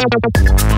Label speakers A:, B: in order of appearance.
A: Thank